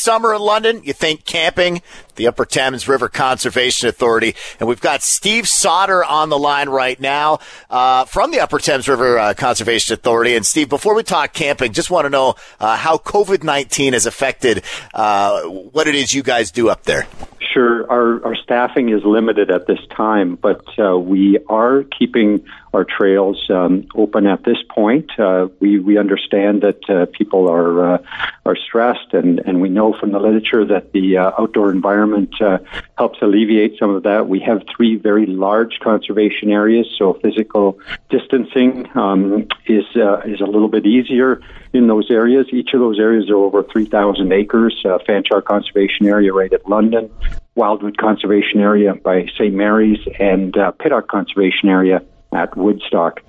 summer in London, you think camping, the Upper Thames River Conservation Authority. And we've got Steve Sauder on the line right now uh, from the Upper Thames River uh, Conservation Authority. And Steve, before we talk camping, just want to know uh, how COVID 19 has affected uh, what it is you guys do up there. Sure, our, our staffing is limited at this time, but uh, we are keeping our trails um, open at this point. Uh, we we understand that uh, people are uh, are stressed, and and we know from the literature that the uh, outdoor environment uh, helps alleviate some of that. We have three very large conservation areas, so physical distancing um, is is a little bit easier in those areas. Each of those areas are over 3,000 acres. Uh, Fanshawe Conservation Area right at London, Wildwood Conservation Area by St. Mary's, and uh, Pittock Conservation Area at Woodstock.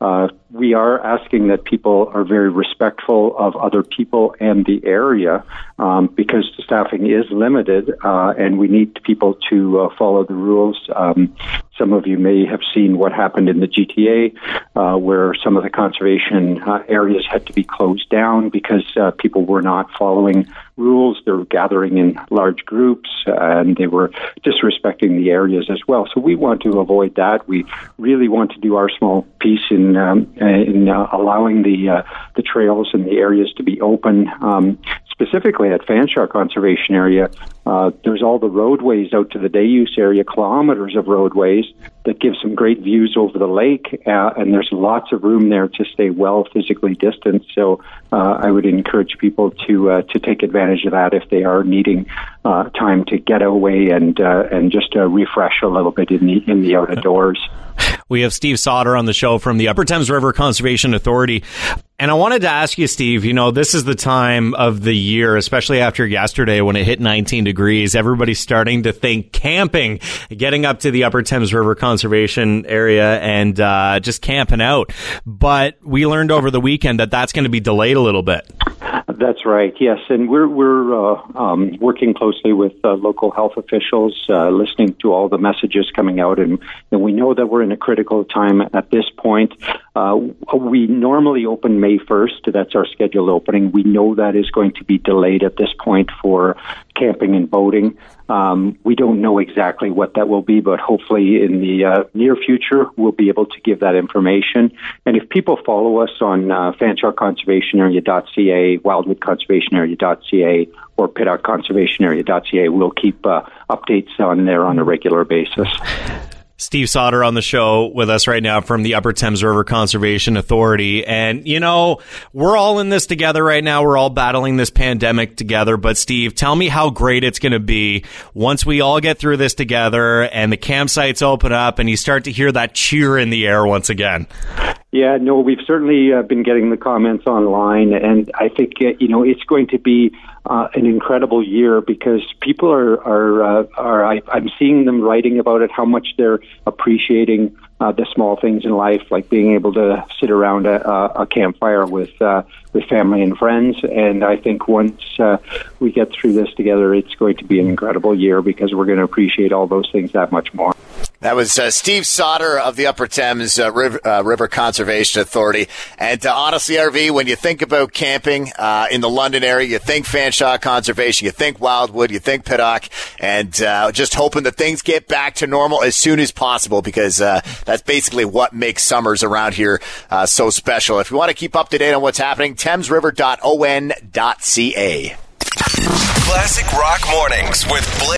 Uh, we are asking that people are very respectful of other people and the area um, because the staffing is limited uh, and we need people to uh, follow the rules. Um, some of you may have seen what happened in the GTA, uh, where some of the conservation uh, areas had to be closed down because people were not following rules. They were gathering in large groups and they were disrespecting the areas as well. So we want to avoid that. We really want to do our small piece in um, in uh, allowing the uh, the trails and the areas to be open. Um, specifically at Fanshawe Conservation Area, uh, there's all the roadways out to the day use area, kilometers of roadways that give some great views over the lake, uh, and there's lots of room there to stay well physically distant. So uh, I would encourage people to uh, to take advantage of that if they are needing uh, time to get away and uh, and just uh, refresh a little bit in the in the outdoors. We have Steve Sauder on the show from the Upper Thames River Conservation Authority. And I wanted to ask you, Steve, you know, this is the time of the year, especially after yesterday when it hit 19 degrees. Everybody's starting to think camping, getting up to the Upper Thames River Conservation area and uh, just camping out. But we learned over the weekend that that's going to be delayed a little bit. That's right. Yes, and we're we're uh, um, working closely with uh, local health officials, uh, listening to all the messages coming out, and, and we know that we're in a critical time at this point. Uh, we normally open May first. That's our scheduled opening. We know that is going to be delayed at this point for camping and boating. Um, we don't know exactly what that will be, but hopefully in the uh, near future we'll be able to give that information. And if people follow us on uh, fanshaweconservationarea.ca, wildwoodconservationarea.ca, or pittockconservationarea.ca, we'll keep uh, updates on there on a regular basis. Steve Sauder on the show with us right now from the Upper Thames River Conservation Authority. And, you know, we're all in this together right now. We're all battling this pandemic together. But, Steve, tell me how great it's going to be once we all get through this together and the campsites open up and you start to hear that cheer in the air once again. Yeah, no, we've certainly uh, been getting the comments online, and I think uh, you know it's going to be uh, an incredible year because people are are uh, are I, I'm seeing them writing about it, how much they're appreciating uh, the small things in life, like being able to sit around a, a campfire with uh, with family and friends. And I think once we get through this together, it's going to be an incredible year because we're going to appreciate all those things that much more. That was uh, Steve Sauder of the Upper Thames uh, River, uh, River, Conservation Authority. And uh, honestly, RV, when you think about camping uh, in the London area, you think Fanshawe Conservation, you think Wildwood, you think Pittock, and uh, just hoping that things get back to normal as soon as possible because that's basically what makes summers around here so special. If you want to keep up to date on what's happening, thamesriver.on.ca. Classic Rock Mornings with Blake.